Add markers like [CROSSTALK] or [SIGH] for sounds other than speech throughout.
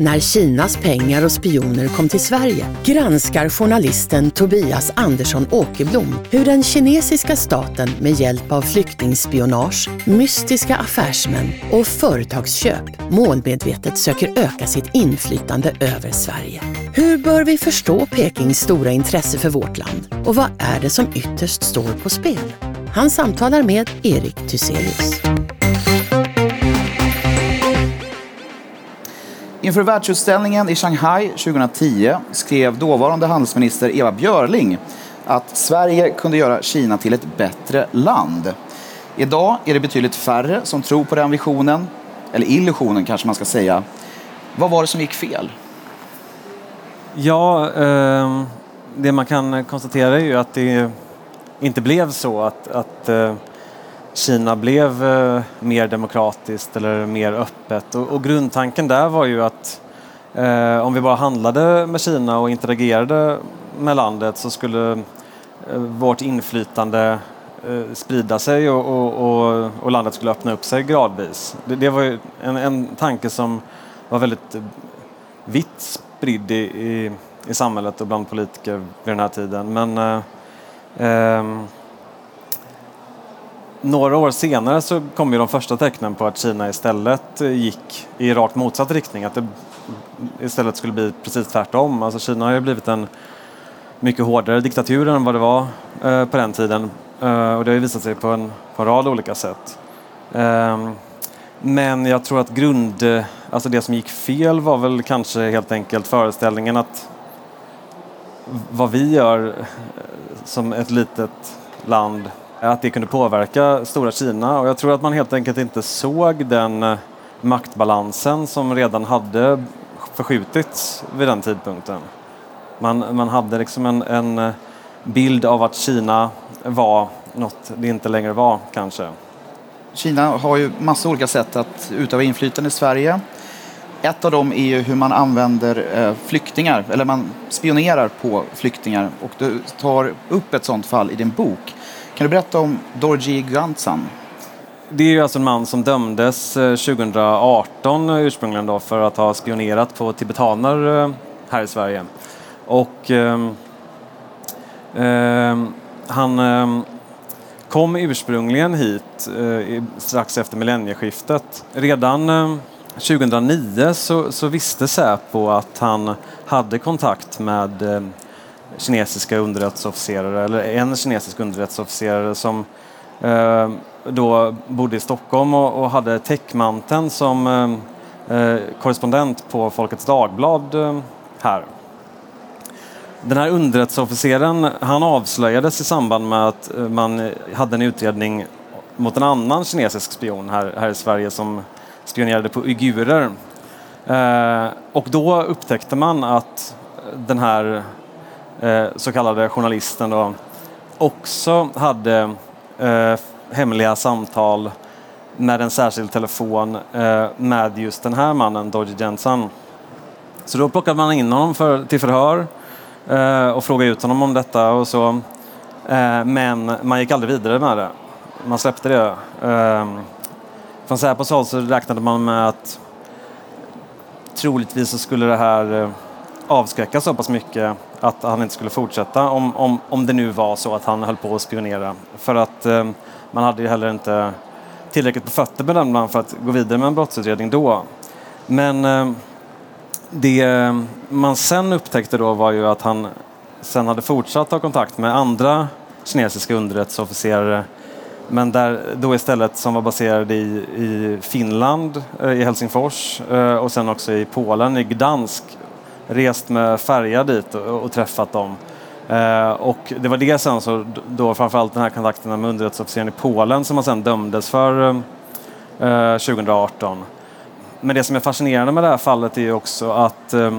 när Kinas pengar och spioner kom till Sverige, granskar journalisten Tobias Andersson Åkerblom hur den kinesiska staten med hjälp av flyktingspionage, mystiska affärsmän och företagsköp målmedvetet söker öka sitt inflytande över Sverige. Hur bör vi förstå Pekings stora intresse för vårt land och vad är det som ytterst står på spel? Han samtalar med Erik Thyselius. Inför världsutställningen i Shanghai 2010 skrev dåvarande handelsminister Eva Björling att Sverige kunde göra Kina till ett bättre land. Idag är det betydligt färre som tror på den visionen, eller illusionen kanske man ska säga. Vad var det som gick fel? Ja, eh, det man kan konstatera är ju att det inte blev så att, att eh, Kina blev eh, mer demokratiskt eller mer öppet. Och, och grundtanken där var ju att eh, om vi bara handlade med Kina och interagerade med landet så skulle eh, vårt inflytande eh, sprida sig och, och, och, och, landet skulle öppna upp sig gradvis. Det, det var en, en tanke som var väldigt eh, vitt spridd i, i, i, samhället och bland politiker vid den här tiden. Men eh, ehm, några år senare så kom ju de första tecknen på att Kina istället eh, gick i rakt motsatt riktning. Att det istället skulle bli precis tvärtom. Alltså Kina har ju blivit en mycket hårdare diktatur än vad det var eh, på den tiden. Eh, och det har ju visat sig på en, på en rad olika sätt. Ehm, men jag tror att grund, alltså det som gick fel var väl kanske helt enkelt föreställningen att vad vi gör som ett litet land att det kunde påverka stora Kina och jag tror att man helt enkelt inte såg den eh, maktbalansen som redan hade förskjutits vid den tidpunkten. Man, man hade liksom en, en eh, bild av att Kina var något det inte längre var kanske. Kina har ju massa olika sätt att utöva inflytande i Sverige. Ett av dem är ju hur man använder eh, flyktingar, eller man spionerar på flyktingar och du tar upp ett sånt fall i din bok. Kan du berätta om Dorji Gantsan? Det är ju alltså en man som dömdes eh, 2018 ursprungligen då för att ha spionerat på tibetaner eh, här i Sverige. Och eh, eh, han eh, kom ursprungligen hit eh, strax efter millennieskiftet. Redan eh, 2009 så, så visste Säpo att han hade kontakt med kinesiska underrättelseofficerare, eller en kinesisk underrättelseofficerare som eh, då bodde i Stockholm och, och hade täckmanteln som eh, eh korrespondent på Folkets Dagblad eh, här. Den här underrättelseofficeren han avslöjades i samband med att eh, man hade en utredning mot en annan kinesisk spion här, här i Sverige som spionerade på uigurer. Eh, och då upptäckte man att den här eh, så kallade journalisten då, också hade eh, hemliga samtal med en särskild telefon eh, med just den här mannen, Dodge Jensen. Så då plockade man in honom för, till förhör eh, och frågade ut honom om detta och så. Eh, men man gick aldrig vidare med det. Man släppte det. Eh, från Säpos håll så räknade man med att troligtvis så skulle det här eh, avskräcka så pass mycket att han inte skulle fortsätta om, om, om det nu var så att han höll på att spionera. För att eh, man hade ju heller inte tillräckligt på fötter bedömde man för att gå vidare med en brottsutredning då. Men eh, det eh, man sen upptäckte då var ju att han sen hade fortsatt ha kontakt med andra kinesiska underrättelseofficerare men där då istället som var baserade i, i Finland, eh, i Helsingfors eh, och sen också i Polen, i Gdansk rest med färja dit och, och träffat dem. Eh, och det var det sen så då framförallt den här kontakten med underrättelseofficeren i Polen som han sen dömdes för eh, eh 2018. Men det som är fascinerande med det här fallet är ju också att eh,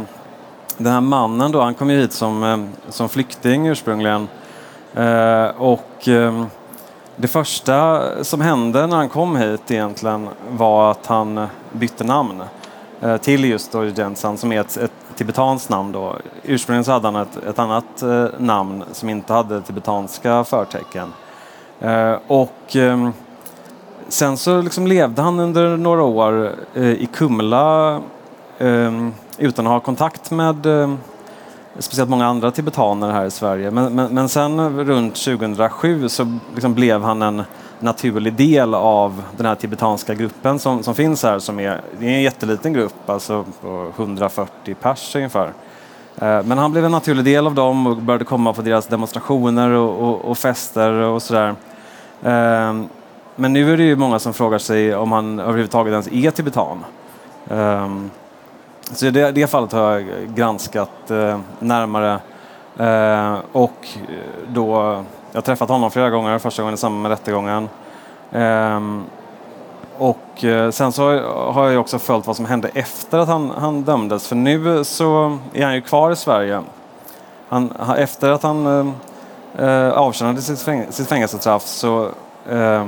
den här mannen då, han kom ju hit som, eh, som flykting ursprungligen. Eh, och eh, det första som hände när han kom hit egentligen var att han bytte namn eh, till just Dory Jensen som är ett, ett tibetanskt namn. Då. Ursprungligen så hade han ett, ett annat eh, namn som inte hade tibetanska förtecken. Eh, och eh, sen så liksom levde han under några år eh, i Kumla ehm, utan att ha kontakt med eh, speciellt många andra tibetaner här i Sverige. Men, men, men sen runt 2007 så liksom blev han en naturlig del av den här tibetanska gruppen som, som finns här. Som är, det är en jätteliten grupp, alltså 140 pers ungefär. Eh, men han blev en naturlig del av dem och började komma på deras demonstrationer och, och, och fester och sådär. Eh, men nu är det ju många som frågar sig om han överhuvudtaget ens är tibetan. Eh, så i det, det fallet har jag granskat närmare och då, jag har träffat honom flera gånger, första gången i samband med rättegången. Ehm, och eh, sen så har jag också följt vad som hände efter att han, han dömdes, för nu så är han ju kvar i Sverige. Han, efter att han eh, eh, avtjänade sitt, fäng sitt fängelsestraff så, eh,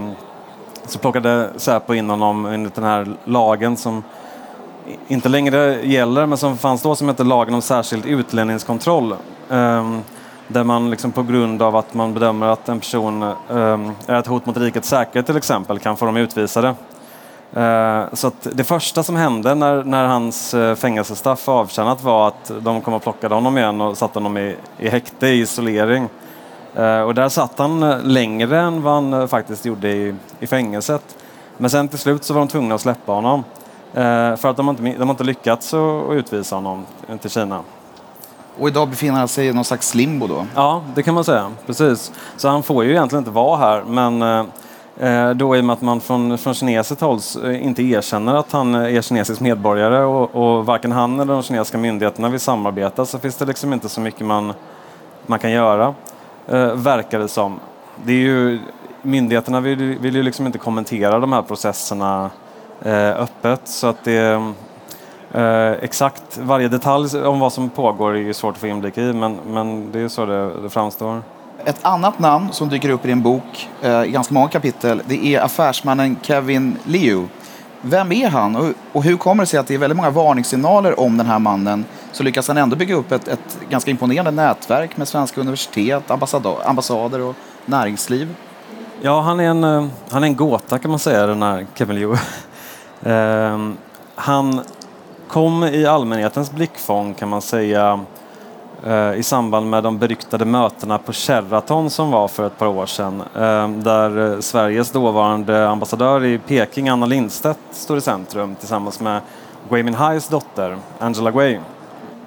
så plockade Säpo in honom enligt den här lagen som inte längre gäller, men som fanns då som hette lagen om särskild utlänningskontroll. Um, där man liksom på grund av att man bedömer att en person eh, är ett hot mot rikets säkerhet till exempel kan få dem utvisade. Eh, så att det första som hände när, när hans eh, fängelsestraff avtjänat var att de kom och plockade honom igen och satte honom i, i häkte, i isolering. Eh, och där satt han eh, längre än vad han eh, faktiskt gjorde i, i fängelset. Men sen till slut så var de tvungna att släppa honom. Eh, för att de har inte, de inte lyckats att utvisa honom till Kina. Och idag befinner han sig i någon slags limbo då? Ja, det kan man säga. Precis. Så han får ju egentligen inte vara här, men eh, eh då i och med att man från, från kinesiskt håll eh, inte erkänner att han eh, är kinesisk medborgare och, och varken han eller de kinesiska myndigheterna vill samarbeta så finns det liksom inte så mycket man, man kan göra, eh, verkar det som. Det är ju, myndigheterna vill, vill ju liksom inte kommentera de här processerna Eh, öppet. Så att det eh, exakt varje detalj om vad som pågår är svårt att få inblick i men, men det är så det, det framstår. Ett annat namn som dyker upp i din bok eh, i ganska många kapitel det är affärsmannen Kevin Liu. Vem är han och, och hur kommer det sig att det är väldigt många varningssignaler om den här mannen så lyckas han ändå bygga upp ett, ett ganska imponerande nätverk med svenska universitet, ambassader och näringsliv? Ja, han är en, han är en gåta kan man säga, den här Kevin Liu. [LAUGHS] Ehm, han kom i allmänhetens blickfång kan man säga eh, i samband med de beryktade mötena på Sheraton som var för ett par år sedan eh, där eh, Sveriges dåvarande ambassadör i Peking, Anna Lindstedt, står i centrum tillsammans med Gui Minhais dotter, Angela Gui.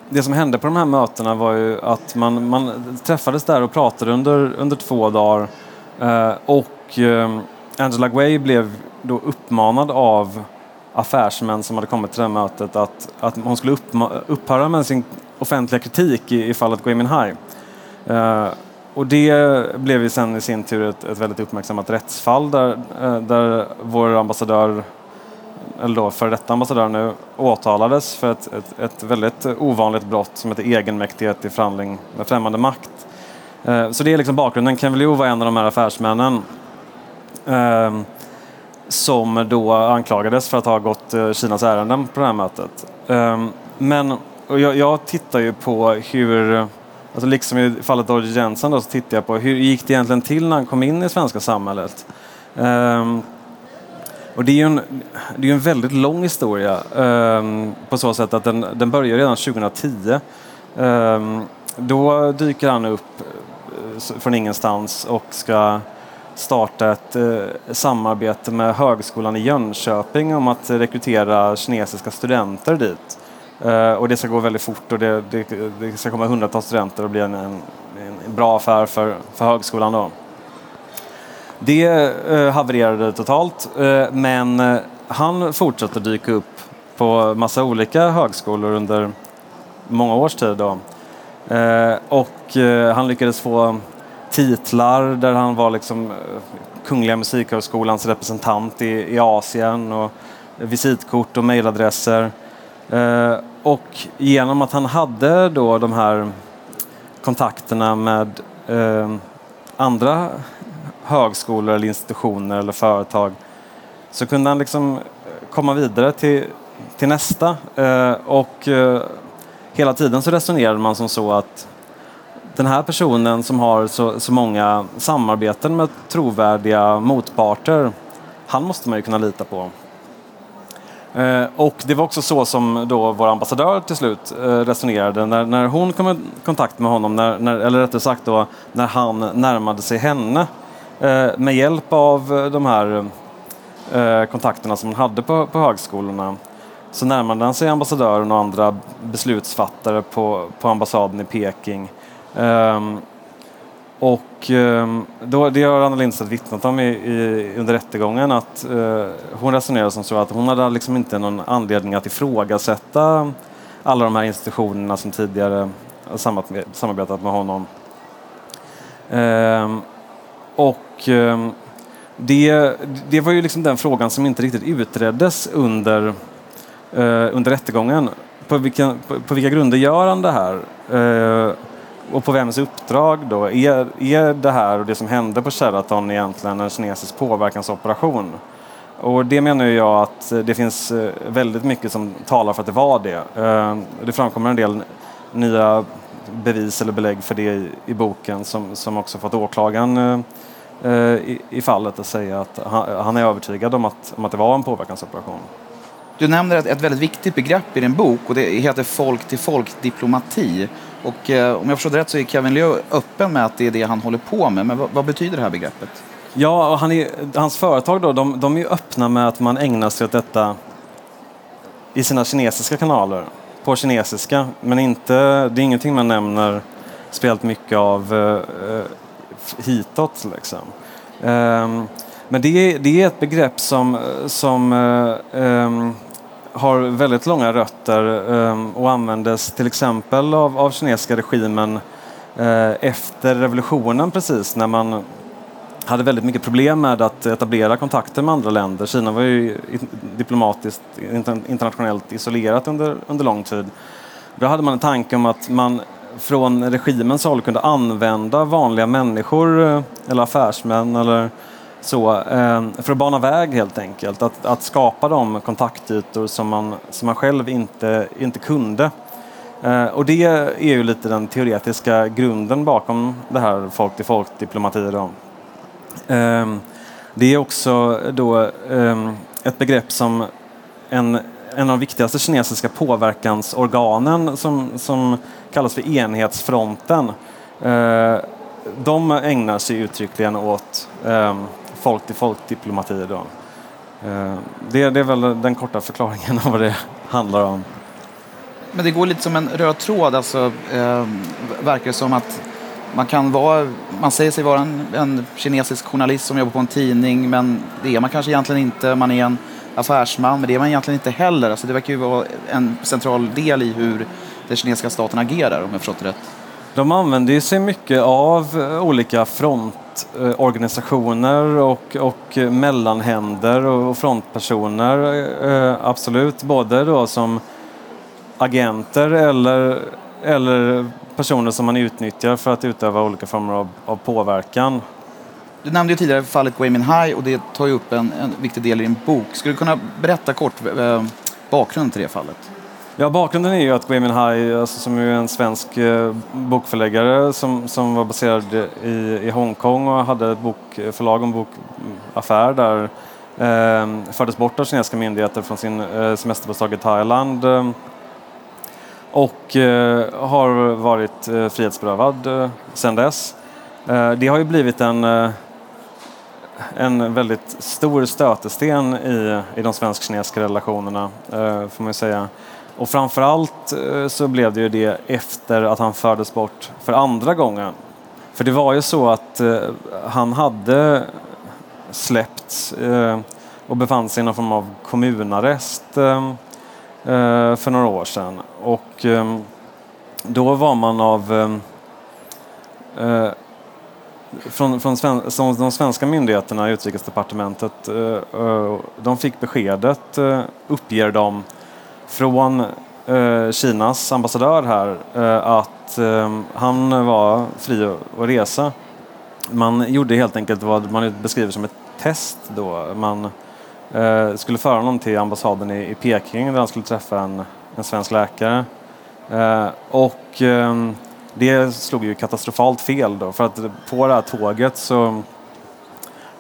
Det som hände på de här mötena var ju att man, man träffades där och pratade under, under två dagar och Angela Gui blev då uppmanad av affärsmän som hade kommit till det här mötet att, att hon skulle upphöra med sin offentliga kritik i, i fallet Gui Minhai. Uh, och det blev ju sen i sin tur ett, ett väldigt uppmärksammat rättsfall där, uh, där vår ambassadör, eller då före detta ambassadör nu, åtalades för ett, ett, ett, väldigt ovanligt brott som heter egenmäktighet i förhandling med främmande makt. Uh, så det är liksom bakgrunden. Ken Liu var en av de här affärsmännen som då anklagades för att ha gått eh, Kinas ärenden på det här mötet. Ehm, men jag, jag tittar ju på hur, alltså liksom i fallet Roger Jensen då, så tittar jag på hur gick det egentligen till när han kom in i svenska samhället. Ehm, och det är ju en, det är en väldigt lång historia ehm, på så sätt att den, den börjar redan 2010. Då dyker han upp eh, från ingenstans och ska starta ett eh, samarbete med Högskolan i Jönköping om att rekrytera kinesiska studenter dit. Eh, och det ska gå väldigt fort och det, det, det ska komma hundratals studenter och bli en, en, en bra affär för, för högskolan. Då. Det eh, havererade totalt eh, men eh, han fortsatte dyka upp på massa olika högskolor under många års tid. Då. Eh, och eh, han lyckades få titlar där han var liksom eh, Kungliga Musikhögskolans representant i, i Asien och visitkort och mejladresser. Eh, och genom att han hade då de här kontakterna med eh, andra högskolor eller institutioner eller företag så kunde han liksom eh, komma vidare till, till nästa. Eh, och eh, hela tiden så resonerade man som så att den här personen som har så, så många samarbeten med trovärdiga motparter, han måste man ju kunna lita på. Eh, och det var också så som då vår ambassadör till slut eh, resonerade när, när hon kom i kontakt med honom, när, när, eller rättare sagt då när han närmade sig henne eh, med hjälp av de här kontakterna som hon hade på, på högskolorna så närmade han sig ambassadören och andra beslutsfattare på, på ambassaden i Peking. Um, och um, då, det har Anna Lindstedt vittnat om i, i, under rättegången att uh, hon resonerade som så att hon hade liksom inte någon anledning att ifrågasätta alla de här institutionerna som tidigare samarbetat med honom. Um, och det, det var ju liksom den frågan som inte riktigt utreddes under uh, under rättegången. På vilka, på, på vilka grunder gör han det här? Uh, och på vems uppdrag då? Är, är det här och det som hände på Sheraton egentligen en kinesisk påverkansoperation? Och det menar jag att det finns eh, väldigt mycket som talar för att det var det. Eh, det framkommer en del nya bevis eller belägg för det i, i boken som, som också fått åklagaren eh, i, i, fallet att säga att han, han, är övertygad om att, om att det var en påverkansoperation. Du nämner ett, ett väldigt viktigt begrepp i din bok och det heter folk till folk-diplomati. Och eh, om jag förstår rätt så är Kevin Leo öppen med att det är det han håller på med. Men vad, vad betyder det här begreppet? Ja, och han är, hans företag då, de, de är ju öppna med att man ägnar sig åt detta i sina kinesiska kanaler, på kinesiska. Men inte, det är ingenting man nämner speciellt mycket av eh, eh hitåt. Liksom. Eh, men det är, det är ett begrepp som, som eh, ehm, har väldigt långa rötter ehm, och användes till exempel av, av kinesiska regimen eh, efter revolutionen precis när man hade väldigt mycket problem med att etablera kontakter med andra länder. Kina var ju diplomatiskt internationellt isolerat under, under lång tid. Då hade man en tanke om att man från regimens håll kunde använda vanliga människor eh, eller affärsmän eller så, eh, för att bana väg helt enkelt, att, att skapa de kontaktytor som man, som man själv inte, inte kunde. Eh, och det är ju lite den teoretiska grunden bakom det här folk-till-folk-diplomati. Ehm, det är också då ehm, ett begrepp som en, en av de viktigaste kinesiska påverkansorganen som, som kallas för enhetsfronten. Eh, de ägnar sig uttryckligen åt ehm, folk-till-folk-diplomati. Då. Eh, det, det är väl den korta förklaringen av vad det handlar om. Men det går lite som en röd tråd, alltså, eh, verkar det som att man kan vara, man säger sig vara en, en, kinesisk journalist som jobbar på en tidning, men det är man kanske egentligen inte. Man är en affärsman, men det är man egentligen inte heller. Alltså, det verkar ju vara en central del i hur den kinesiska staten agerar, om jag förstått det rätt. De använder sig mycket av olika Eh, organisationer, och, och eh, mellanhänder och frontpersoner, eh, absolut. Både då som agenter eller, eller personer som man utnyttjar för att utöva olika former av, av påverkan. Du nämnde ju tidigare fallet Gui Minhai och det tar ju upp en, en viktig del i din bok. Skulle du kunna berätta kort eh, bakgrunden till det fallet? Ja, bakgrunden är ju att Gui Minhai, alltså, som är en svensk eh, bokförläggare som, som var baserad i, i Hongkong och hade ett bokförlag och en bokaffär där, eh, fördes bort av kinesiska myndigheter från sin eh, semesterbostad i Thailand eh, och eh, har varit eh, frihetsberövad eh, sedan dess. Eh, det har ju blivit en eh, en väldigt stor stötesten i, i de svensk-kinesiska relationerna, eh, får man säga. Och framförallt eh, så blev det ju det efter att han fördes bort för andra gången. För det var ju så att eh, han hade släppts eh, och befann sig i någon form av kommunarrest för några år sedan. Och då var man av från, från sven, de svenska myndigheterna, Utrikesdepartementet, de fick beskedet, uppger de, från eh, Kinas ambassadör här eh, att eh, han var fri att resa. Man gjorde helt enkelt vad man beskriver som ett test då. Man eh, skulle föra honom till ambassaden i, i Peking där han skulle träffa en, en svensk läkare Eh, och eh, det slog ju katastrofalt fel då för att på det här tåget så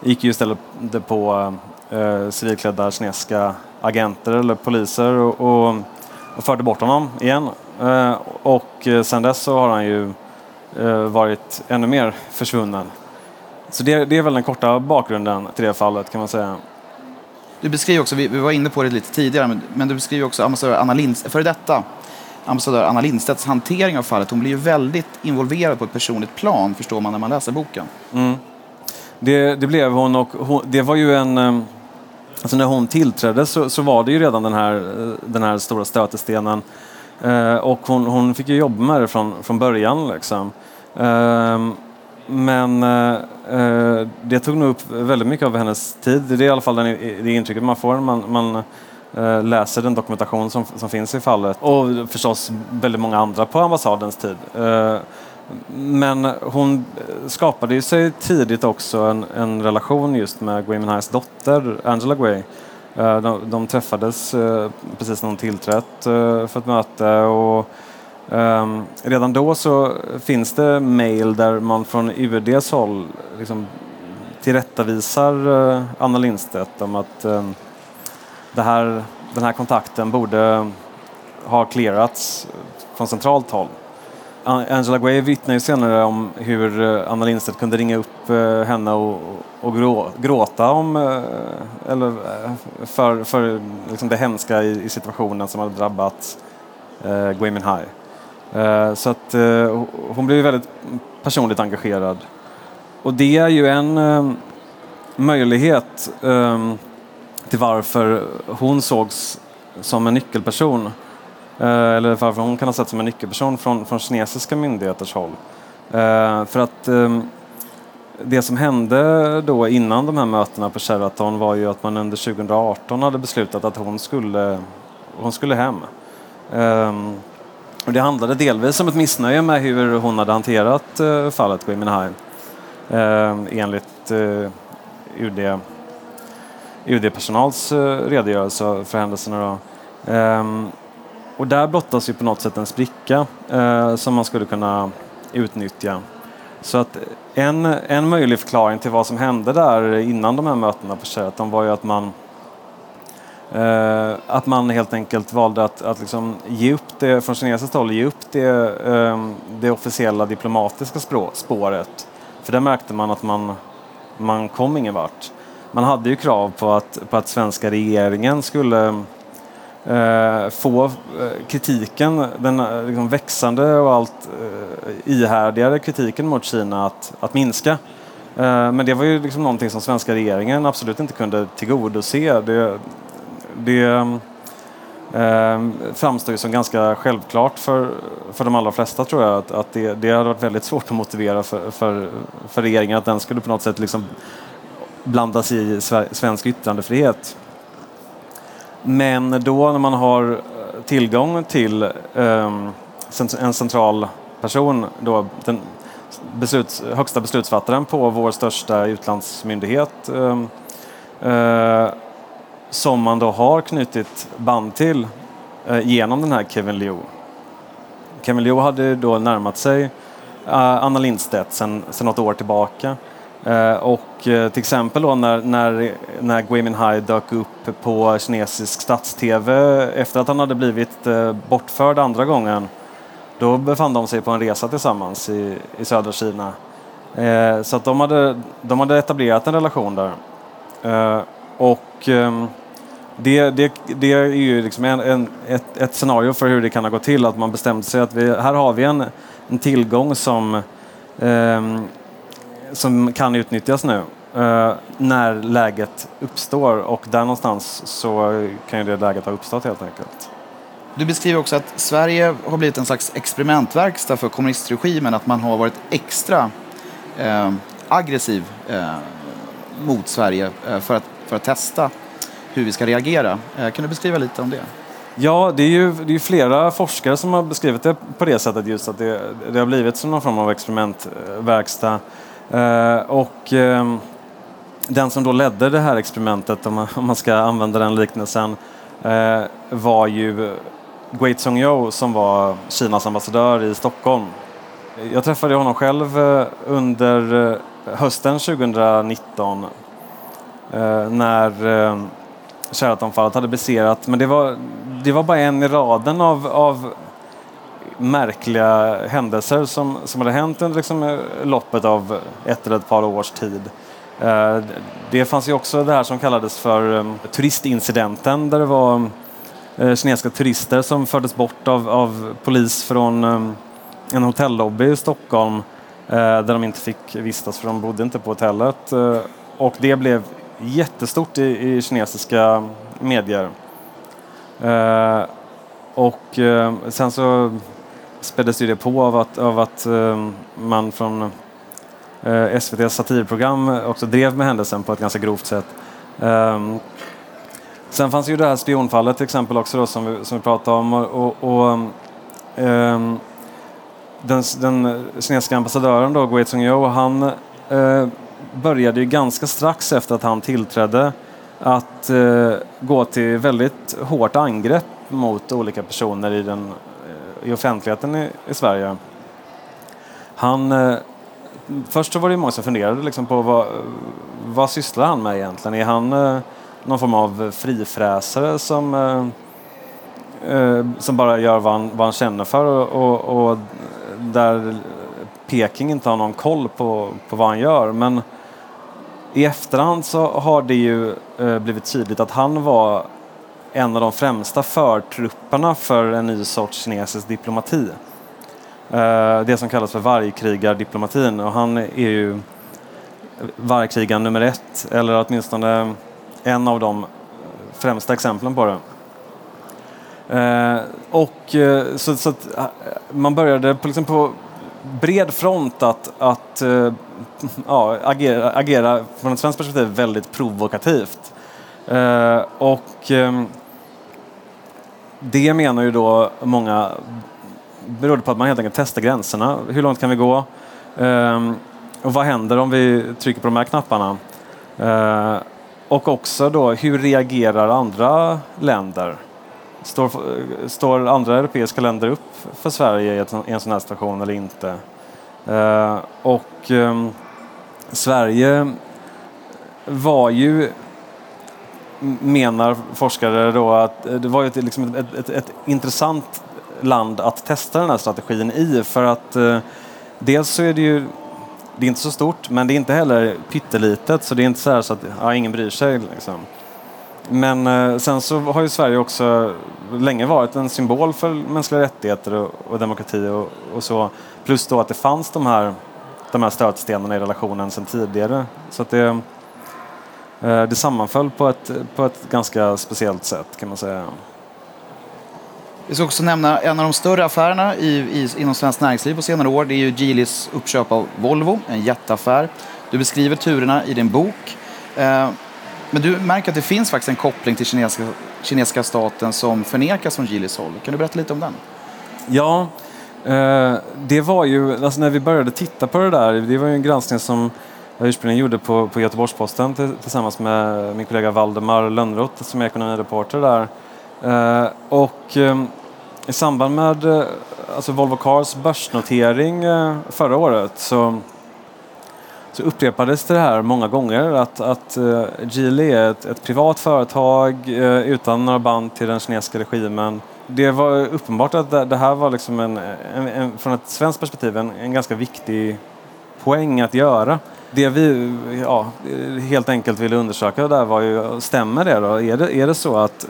gick ju istället det på eh, civilklädda kinesiska agenter eller poliser och, och, och förde bort honom igen. Eh, och eh, sen dess så har han ju eh, varit ännu mer försvunnen. Så det, det, är väl den korta bakgrunden till det fallet kan man säga. Du beskriver också, vi, vi var inne på det lite tidigare, men, men du beskriver också ambassadör Anna Lindstedt, före detta ambassadör Anna Lindstedts hantering av fallet. Hon blir ju väldigt involverad på ett personligt plan, förstår man när man läser boken. Mm. Det, det, blev hon och hon, det var ju en... Alltså när hon tillträdde så, så, var det ju redan den här, eh, den här stora stötestenen. Eh, och hon, hon, fick ju jobba med det från, från början. Liksom. Ehm, eh, men eh, det tog nog upp väldigt mycket av hennes tid. Det är i alla fall den, det intrycket man får. Man, man eh, läser den dokumentation som, som finns i fallet. Och förstås väldigt många andra på ambassadens tid. Eh, men hon skapade ju sig tidigt också en, en relation just med Gui Minhais dotter Angela Gui. Eh, de, de, träffades eh, precis när hon tillträtt eh, för ett möte och Um, redan då så finns det mejl där man från UDs håll liksom tillrättavisar uh, Anna Lindstedt om att um, det här, den här kontakten borde ha clearats från centralt håll. Angela Guay vittnar ju senare om hur eh, Anna Lindstedt kunde ringa upp eh, henne och, och grå, gråta om, eh, eller för, för liksom det hemska i, i situationen som hade drabbat eh, Gui Minhai. Eh, så att eh, hon blev väldigt personligt engagerad. Och det är ju en eh, möjlighet till varför hon sågs som en nyckelperson. Eh, eller varför hon kan ha sett som en nyckelperson från, från kinesiska myndigheters håll. Eh, för att ehm, det som hände då innan de här mötena på Sheraton var ju att man under 2018 hade beslutat att hon skulle, hon skulle hem. Ehm, och det handlade delvis om ett missnöje med hur hon hade hanterat eh, fallet Gui Minhai ehm, enligt UD, UD-personals redogörelse för händelserna. Då. Och där blottas ju på något sätt en spricka eh, som man skulle kunna utnyttja. Så att en, en möjlig förklaring till vad som hände där innan de här mötena på Sheraton var ju att man eh, att man helt enkelt valde att, att liksom ge upp det, från kinesiskt håll, ge upp det, eh, det officiella diplomatiska spåret. För där märkte man att man, man kom ingen vart. Man hade ju krav på att, på att svenska regeringen skulle eh, få eh, kritiken, den eh, liksom växande och allt eh, ihärdigare kritiken mot Kina att, att minska. Men det var ju liksom någonting som svenska regeringen absolut inte kunde tillgodose. Det, det eh, framstår ju som ganska självklart för, för de allra flesta tror jag att, att det, det hade varit väldigt svårt att motivera för, för, för regeringen att den skulle på något sätt liksom blandas i svensk yttrandefrihet. Men då när man har eh, tillgång till um, en central person, då, den besluts, högsta beslutsfattaren på vår största utlandsmyndighet ehm, eh, som man då har knutit band till uh, genom den här Kevin Liu. Kevin Liu hade då närmat sig uh, Anna Lindstedt sedan något år tillbaka. Eh, och eh, till exempel då när, när, när Gui Minhai dök upp på kinesisk stats-tv efter att han hade blivit eh, bortförd andra gången då befann de sig på en resa tillsammans i, i södra Kina. Så att de hade, de hade etablerat en relation där. Och ehm, det, det, det är ju liksom en, en, ett, ett scenario för hur det kan ha gått till. Att man bestämde sig att vi, här har vi en, en tillgång som, eh, som kan utnyttjas nu eh, när läget uppstår. Och där någonstans så kan ju det läget ha uppstått helt enkelt. Du beskriver också att Sverige har blivit en slags experimentverkstad för kommunistregimen. Att man har varit extra eh, aggressiv eh, mot Sverige eh, för att för att testa hur vi ska reagera. Eh, kan du beskriva lite om det? Ja, det är ju det är flera forskare som har beskrivit det på det sättet just att det, det har blivit som någon form av experimentverkstad. Eh, och ehm, den som då ledde det här experimentet, om man, [LAUGHS] ska använda den liknelsen, eh, var ju Gui Zhongyo som var Kinas ambassadör i Stockholm. Jag träffade honom själv eh, under hösten 2019 när ehm, Sheratonfallet hade briserat. Men det var, det var bara en i raden av, av märkliga händelser som, som hade hänt under liksom eh, loppet av ett eller ett par års tid. Eh, det fanns ju också det här som kallades för eh, turistincidenten där det var kinesiska turister som fördes bort av, av polis från en hotellobby i Stockholm där de inte fick vistas för de bodde inte på hotellet. Och det blev jättestort i, i kinesiska medier. Och sen så späddes det på av att, av att ehm, man från eh, SVTs satirprogram också drev med händelsen på ett ganska grovt sätt. Ehm, sen fanns ju det här spionfallet till exempel också då, som, vi, som vi pratade om. Och, och, och ehm, den, den kinesiska ambassadören då, Gui Zhongyo, han eh, började ju ganska strax efter att han tillträdde att eh, gå till väldigt hårt angrepp mot olika personer i, den, i offentligheten i, i Sverige. Han, eh, först så var det många som funderade liksom på vad, vad sysslar han med egentligen? Är han eh, någon form av frifräsare som eh, eh, som bara gör vad han, vad han känner för och, och, och där Peking inte har någon koll på, på vad han gör. Men i efterhand så har det ju eh, blivit tydligt att han var en av de främsta förtrupperna för en ny sorts kinesisk diplomati. Eh, det som kallas för vargkrigardiplomatin och han är ju vargkrigaren nummer ett eller åtminstone en av de främsta exemplen på det. Eh, och eh, så, så att, man började på, liksom på bred front att, att ja, agera, agera från ett svenskt perspektiv väldigt provokativt. Och ehm, det menar ju då många berodde på att man helt enkelt testar gränserna. Hur långt kan vi gå? Ehm, och vad händer om vi trycker på de här knapparna? Ehm, och också då, hur reagerar andra länder? Står, står andra europeiska länder upp för Sverige i, en sån här situation eller inte? Eh, ehm, och Sverige var ju, menar forskare då, att eh, det var ett, liksom ett, ett, ett intressant land att testa den här strategin i för att eh, dels så är det ju det är inte så stort men det är inte heller pyttelitet så det är inte så, så att ja, ingen bryr sig. Liksom. Men eh, sen så har ju Sverige också länge varit en symbol för mänskliga rättigheter och, och demokrati och, och, så. Plus då att det fanns de här, de här stötstenarna i relationen sedan tidigare. Så att det, det sammanföll på ett, på ett ganska speciellt sätt kan man säga. Vi ska också nämna en av de större affärerna i, i, inom svenskt näringsliv på senare år. Det är ju Geelys uppköp av Volvo, en jätteaffär. Du beskriver turerna i din bok. Eh, men du märker att det finns faktiskt en koppling till kinesiska, kinesiska staten som förnekas från Geelys håll. Kan du berätta lite om den? Ja, eh, det var ju, alltså när vi började titta på det där, det var ju en granskning som jag ursprungligen gjorde på, på Göteborgs-Posten tillsammans med min kollega Valdemar Lönnroth som är ekonomireporter där. Eh, och eh, i samband med eh, alltså Volvo Cars börsnotering eh, förra året så så upprepades det här många gånger att, att Geely är ett, ett privat företag utan några band till den kinesiska regimen. Det var uppenbart att det, det här var liksom en, en, en, från ett svenskt perspektiv en, en ganska viktig poäng att göra. Det vi ja, helt enkelt ville undersöka där var ju, stämmer det då? Är det, är det så att,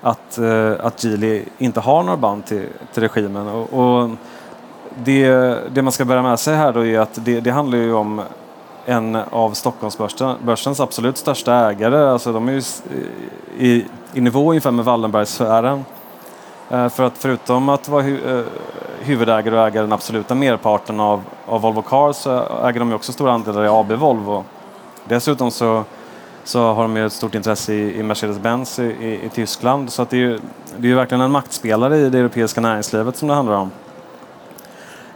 att, eh, att Geely inte har några band till, till regimen? Och, och det, det, man ska bära med sig här då är att det, det handlar ju om en av Stockholmsbörsens absolut största ägare. Alltså de är ju i, i nivå ungefär med Wallenbergsfären. Eh, för att förutom att vara hu eh, huvudägare och äga den absoluta merparten av, av Volvo Cars så äger de också stora andelar i AB Volvo. Dessutom så, så har de ett stort intresse i, i Mercedes-Benz i, i, i, Tyskland. Så att det är ju det är verkligen en maktspelare i det europeiska näringslivet som det handlar om.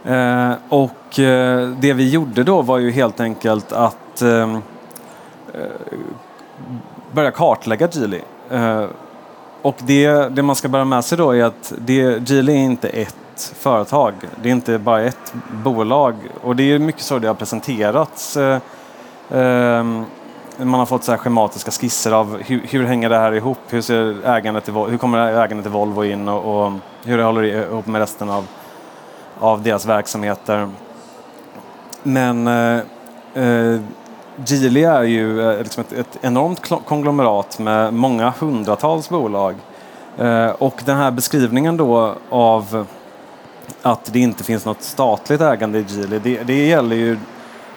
Eh, och eh, det vi gjorde då var ju helt enkelt att eh, eh börja kartlägga Geely. Och det, det man ska bära med sig då är att det, Geely är inte ett företag. Det är inte bara ett bolag. Och det är mycket så det har presenterats. Eh, eh, man har fått så här schematiska skisser av hur, hur hänger det här ihop? Hur, ser ägandet till, hur kommer ägandet till Volvo in och, och hur det håller ihop med resten av, av deras verksamheter. Men eh, eh Geely är ju eh, liksom ett, ett, enormt konglomerat med många hundratals bolag. Eh, och den här beskrivningen då av att det inte finns något statligt ägande i Geely, det, det gäller ju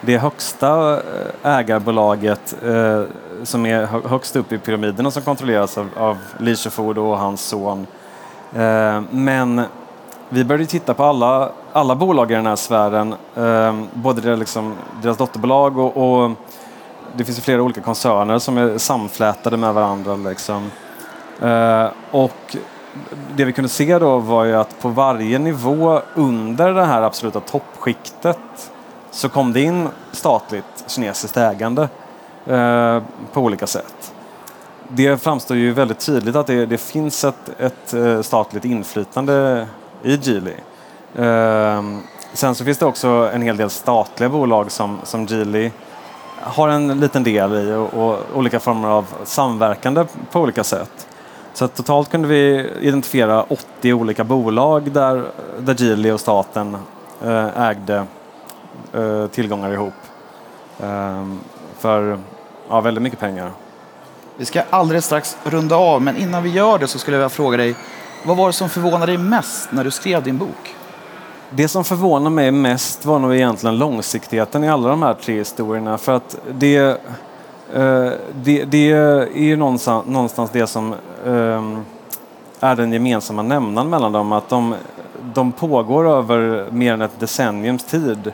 det högsta eh, ägarbolaget eh, som är högst upp i pyramiden och som kontrolleras av, av Licheford och hans son. Eh, men vi började titta på alla, alla bolag i den här sfären, eh, både deras, liksom, deras dotterbolag och, och, det finns flera olika koncerner som är samflätade med varandra. Liksom. Eh, och det vi kunde se då var ju att på varje nivå under det här absoluta toppskiktet så kom det in statligt kinesiskt ägande eh, på olika sätt. Det framstår ju väldigt tydligt att det, det finns ett, ett, eh, statligt inflytande i Geely. Ehm, sen så finns det också en hel del statliga bolag som, som Geely har en liten del i och, och olika former av samverkande på olika sätt. Så totalt kunde vi identifiera 80 olika bolag där, där Geely och staten eh, ägde eh, tillgångar ihop. Ehm, för ja, väldigt mycket pengar. Vi ska alldeles strax runda av, men innan vi gör det så skulle jag vilja fråga dig, vad var det som förvånade dig mest när du skrev din bok? Det som förvånade mig mest var nog egentligen långsiktigheten i alla de här tre historierna. För att det, eh, det, det är ju någonstans, någonstans det som eh, är den gemensamma nämnaren mellan dem. Att de, de pågår över mer än ett decenniums tid.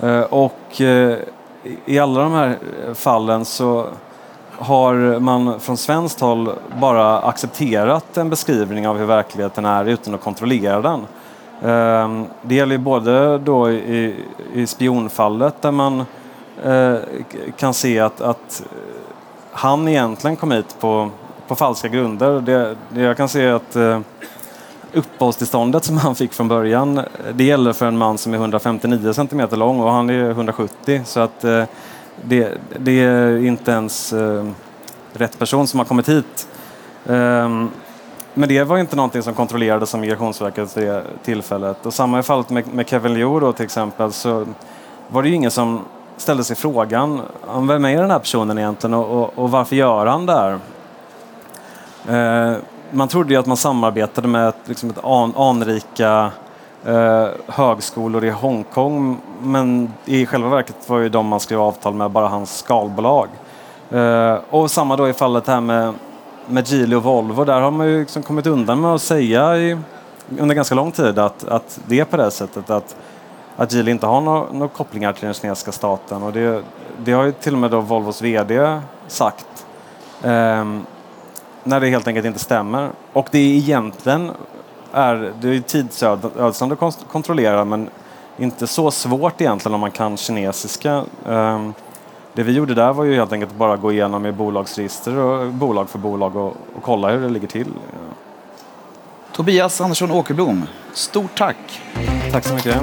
Eh, och i alla de här fallen så har man från svenskt håll bara accepterat en beskrivning av hur verkligheten är utan att kontrollera den. Ehm, det gäller både då i, i spionfallet där man eh, kan se att, att han egentligen kom hit på, på falska grunder. Det, det jag kan se att eh, uppehållstillståndet som han fick från början, eh, det gäller för en man som är 159 cm lång och han är 170 så att eh, det, det är inte ens eh, rätt person som har kommit hit. Ehm, men det var inte någonting som kontrollerades av Migrationsverket vid det tillfället. Och samma i fallet med, med Kevin Liu då till exempel så var det ju ingen som ställde sig frågan, vem är den här personen egentligen och, och, och varför gör han det här? Eh, man trodde ju att man samarbetade med ett, liksom ett an, anrika eh, högskolor i Hongkong men i själva verket var ju de man skrev avtal med bara hans skalbolag. Eh, och samma då i fallet här med, med Geely och Volvo, där har man ju liksom kommit undan med att säga i, under ganska lång tid att, att det är på det sättet att, att Geely inte har några, några kopplingar till den kinesiska staten och det, det har ju till och med då Volvos VD sagt. Um, när det helt enkelt inte stämmer. Och det är egentligen är, det är tidsödande att kontrollera men inte så svårt egentligen om man kan kinesiska. Um, det vi gjorde där var ju helt enkelt bara gå igenom i bolagsregister och bolag för bolag och, och kolla hur det ligger till. Tobias Andersson Åkerblom, stort tack! Tack så mycket.